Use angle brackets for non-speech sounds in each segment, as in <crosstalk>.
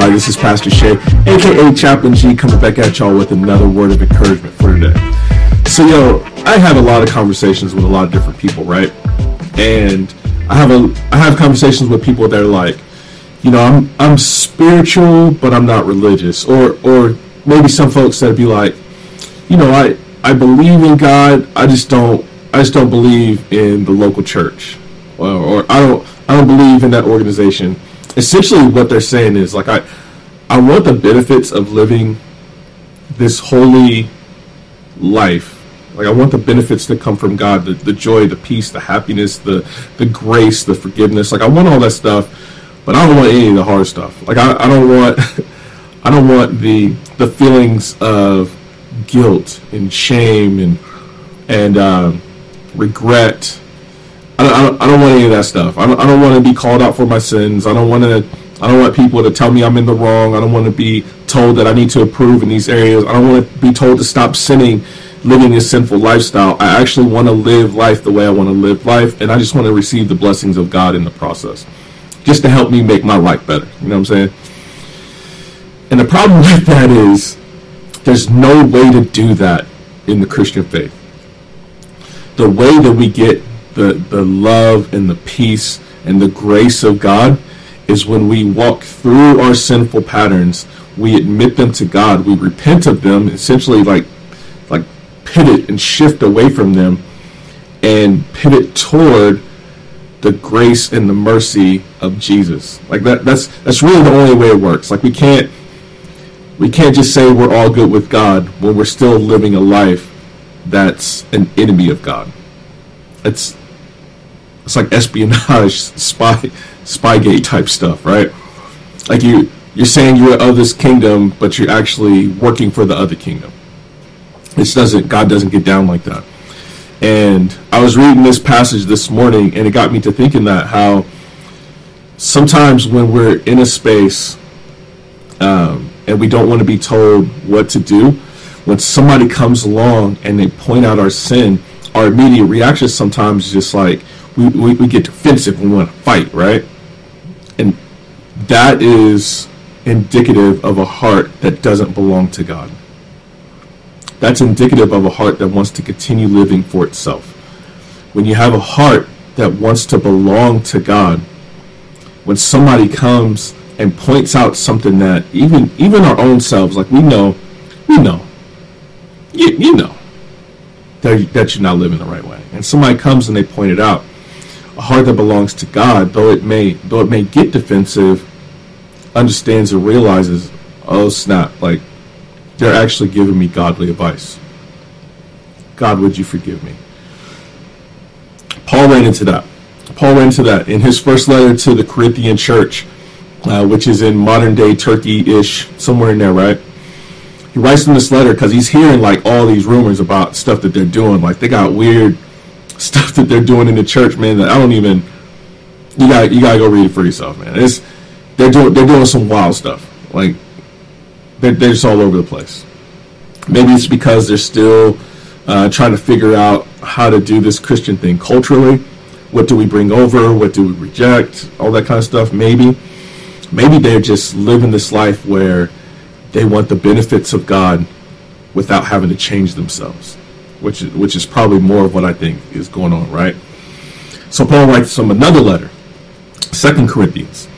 everybody? This is Pastor Shay, aka Chaplain G, coming back at y'all with another word of encouragement for today. So, yo, I have a lot of conversations with a lot of different people, right? And I have a I have conversations with people that are like, you know, I'm I'm spiritual, but I'm not religious, or or maybe some folks that'd be like, you know, I I believe in God, I just don't I just don't believe in the local church, or, or I don't I don't believe in that organization essentially what they're saying is like I I want the benefits of living this holy life. Like I want the benefits that come from God, the, the joy, the peace, the happiness, the the grace, the forgiveness. Like I want all that stuff, but I don't want any of the hard stuff. Like I, I don't want <laughs> I don't want the the feelings of guilt and shame and and uh, regret I don't, I don't, want any of that stuff. I don't, I don't want to be called out for my sins. I don't want to. I don't want people to tell me I'm in the wrong. I don't want to be told that I need to improve in these areas. I don't want to be told to stop sinning, living a sinful lifestyle. I actually want to live life the way I want to live life, and I just want to receive the blessings of God in the process, just to help me make my life better. You know what I'm saying? And the problem <laughs> with that is, there's no way to do that in the Christian faith. The way that we get the, the love and the peace and the grace of God is when we walk through our sinful patterns, we admit them to God, we repent of them, essentially like like pivot and shift away from them and pivot toward the grace and the mercy of Jesus. Like that that's that's really the only way it works. Like we can't we can't just say we're all good with God when we're still living a life that's an enemy of God. It's it's like espionage, <laughs> spy, spygate type stuff, right? Like you, you're saying you're of this kingdom, but you're actually working for the other kingdom. This doesn't, God doesn't get down like that. And I was reading this passage this morning, and it got me to thinking that how sometimes when we're in a space um, and we don't want to be told what to do, when somebody comes along and they point out our sin, our immediate reaction sometimes is just like, we, we, we get defensive we want to fight, right? And that is indicative of a heart that doesn't belong to God. That's indicative of a heart that wants to continue living for itself. When you have a heart that wants to belong to God, when somebody comes and points out something that even even our own selves, like we know, we know, you, you know that, that you're not living the right way. And somebody comes and they point it out heart that belongs to God, though it may though it may get defensive, understands and realizes, oh snap, like they're actually giving me godly advice. God, would you forgive me? Paul ran into that. Paul ran into that in his first letter to the Corinthian church, uh, which is in modern day Turkey-ish, somewhere in there, right? He writes in this letter because he's hearing like all these rumors about stuff that they're doing. Like they got weird stuff that they're doing in the church, man, that I don't even. You got you gotta go read it for yourself, man. It's they're doing they're doing some wild stuff. Like they're they're just all over the place. Maybe it's because they're still uh, trying to figure out how to do this Christian thing culturally. What do we bring over? What do we reject? All that kind of stuff. Maybe, maybe they're just living this life where they want the benefits of God without having to change themselves which is, which is probably more of what I think is going on, right? So Paul writes some another letter, Second Corinthians,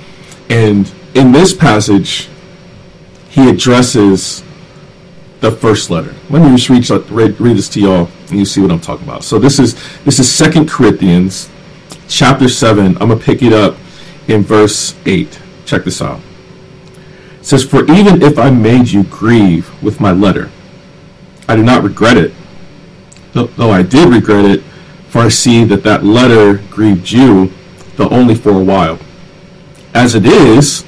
and in this passage, he addresses the first letter. Let me just read, read, read this to y'all, and you see what I'm talking about. So this is this is Second Corinthians, chapter seven. I'm gonna pick it up in verse eight. Check this out. It says, "For even if I made you grieve with my letter, I do not regret it." Though I did regret it, for I see that that letter grieved you, though only for a while. As it is,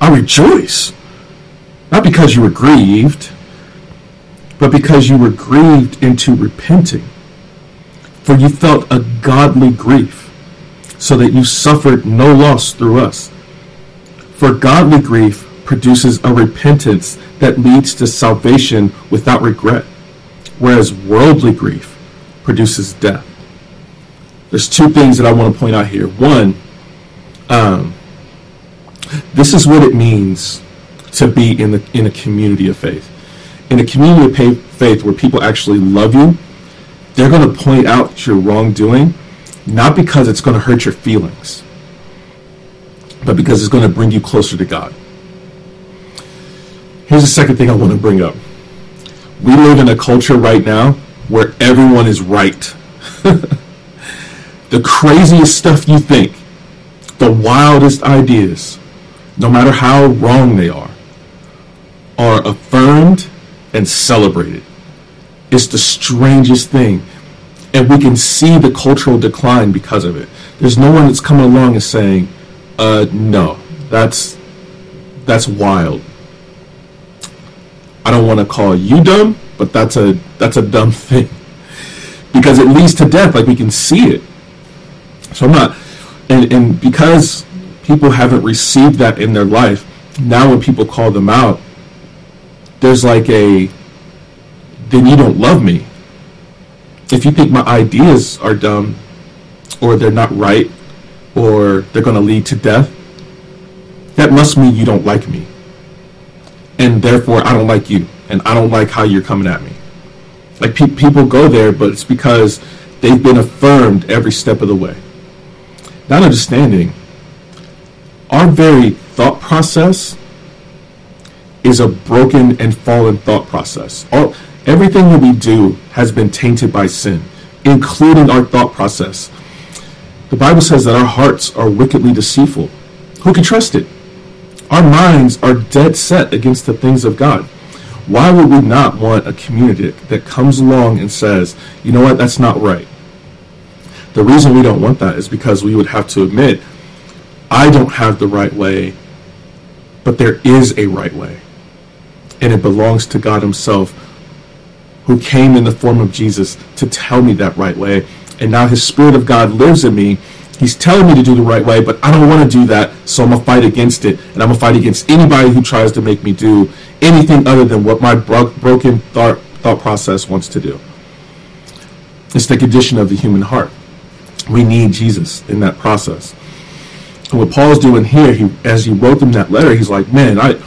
I rejoice, not because you were grieved, but because you were grieved into repenting. For you felt a godly grief, so that you suffered no loss through us. For godly grief produces a repentance that leads to salvation without regret whereas worldly grief produces death. There's two things that I want to point out here. One, um, this is what it means to be in the in a community of faith. In a community of faith where people actually love you, they're going to point out your wrongdoing, not because it's going to hurt your feelings, but because it's going to bring you closer to God. Here's the second thing I want to bring up. We live in a culture right now where everyone is right. <laughs> the craziest stuff you think, the wildest ideas, no matter how wrong they are, are affirmed and celebrated. It's the strangest thing. And we can see the cultural decline because of it. There's no one that's coming along and saying, uh, no, that's that's wild. I don't want to call you dumb, but that's a that's a dumb <laughs> thing. Because it leads to death, like we can see it. So I'm not and, and because people haven't received that in their life, now when people call them out, there's like a then you don't love me. If you think my ideas are dumb or they're not right or they're going to lead to death, that must mean you don't like me. And therefore, I don't like you. And I don't like how you're coming at me. Like pe- people go there, but it's because they've been affirmed every step of the way. Not understanding our very thought process is a broken and fallen thought process. All, everything that we do has been tainted by sin, including our thought process. The Bible says that our hearts are wickedly deceitful. Who can trust it? Our minds are dead set against the things of God. Why would we not want a community that comes along and says, you know what, that's not right? The reason we don't want that is because we would have to admit, I don't have the right way, but there is a right way. And it belongs to God Himself, who came in the form of Jesus to tell me that right way. And now His Spirit of God lives in me. He's telling me to do the right way, but I don't want to do that, so I'm going to fight against it. And I'm going to fight against anybody who tries to make me do anything other than what my bro- broken thought, thought process wants to do. It's the condition of the human heart. We need Jesus in that process. And what Paul's doing here, he as he wrote them that letter, he's like, man, I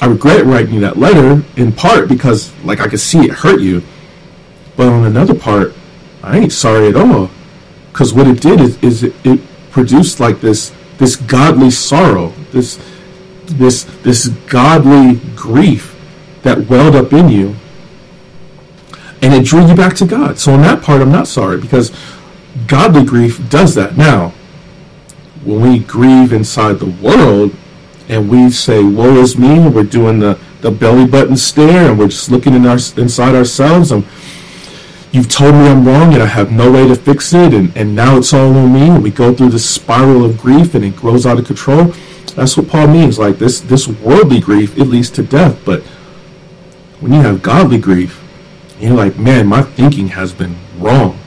I regret writing you that letter in part because like I could see it hurt you, but on another part, I ain't sorry at all, because what it did is, is it, it produced like this this godly sorrow, this this this godly grief that welled up in you, and it drew you back to God. So on that part, I'm not sorry because godly grief does that. Now, when we grieve inside the world and we say, woe is me, we're doing the, the belly button stare and we're just looking in our, inside ourselves and you've told me I'm wrong and I have no way to fix it and, and now it's all on me and we go through this spiral of grief and it grows out of control. That's what Paul means. Like this, this worldly grief, it leads to death. But when you have godly grief, you're like, man, my thinking has been wrong.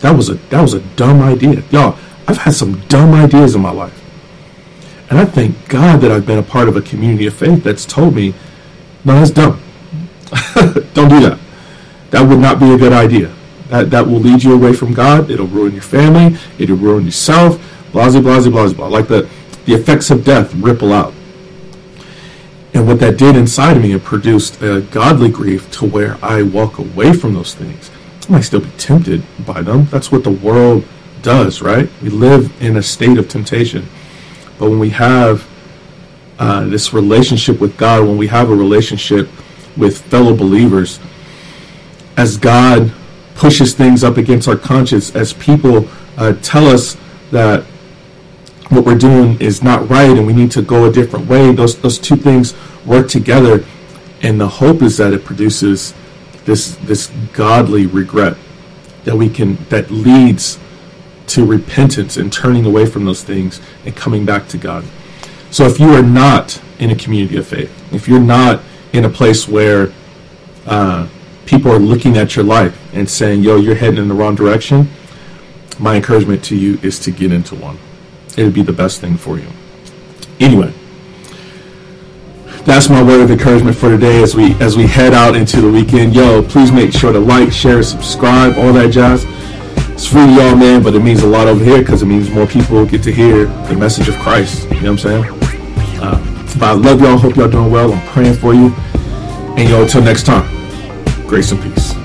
That was a that was a dumb idea. Y'all, I've had some dumb ideas in my life. And I thank God that I've been a part of a community of faith that's told me, no, that's dumb. <laughs> Don't do that. That would not be a good idea. That that will lead you away from God. It'll ruin your family. It'll ruin yourself. Blah blah blah blah blah. Like the the effects of death ripple out. And what that did inside of me, it produced a godly grief to where I walk away from those things. I might still be tempted by them. That's what the world does, right? We live in a state of temptation. But when we have uh, this relationship with God, when we have a relationship with fellow believers, as God pushes things up against our conscience, as people uh, tell us that what we're doing is not right and we need to go a different way, those, those two things work together. And the hope is that it produces this this godly regret that we can that leads to repentance and turning away from those things and coming back to God. So if you are not in a community of faith, if you're not in a place where uh, people are looking at your life and saying, "Yo, you're heading in the wrong direction," my encouragement to you is to get into one. It would be the best thing for you. Anyway, that's my word of encouragement for today as we as we head out into the weekend. Yo, please make sure to like, share, subscribe, all that jazz. It's free to y'all, man, but it means a lot over here because it means more people get to hear the message of Christ. You know what I'm saying? Uh, But I love y'all. Hope y'all doing well. I'm praying for you. And yo, until next time, grace and peace.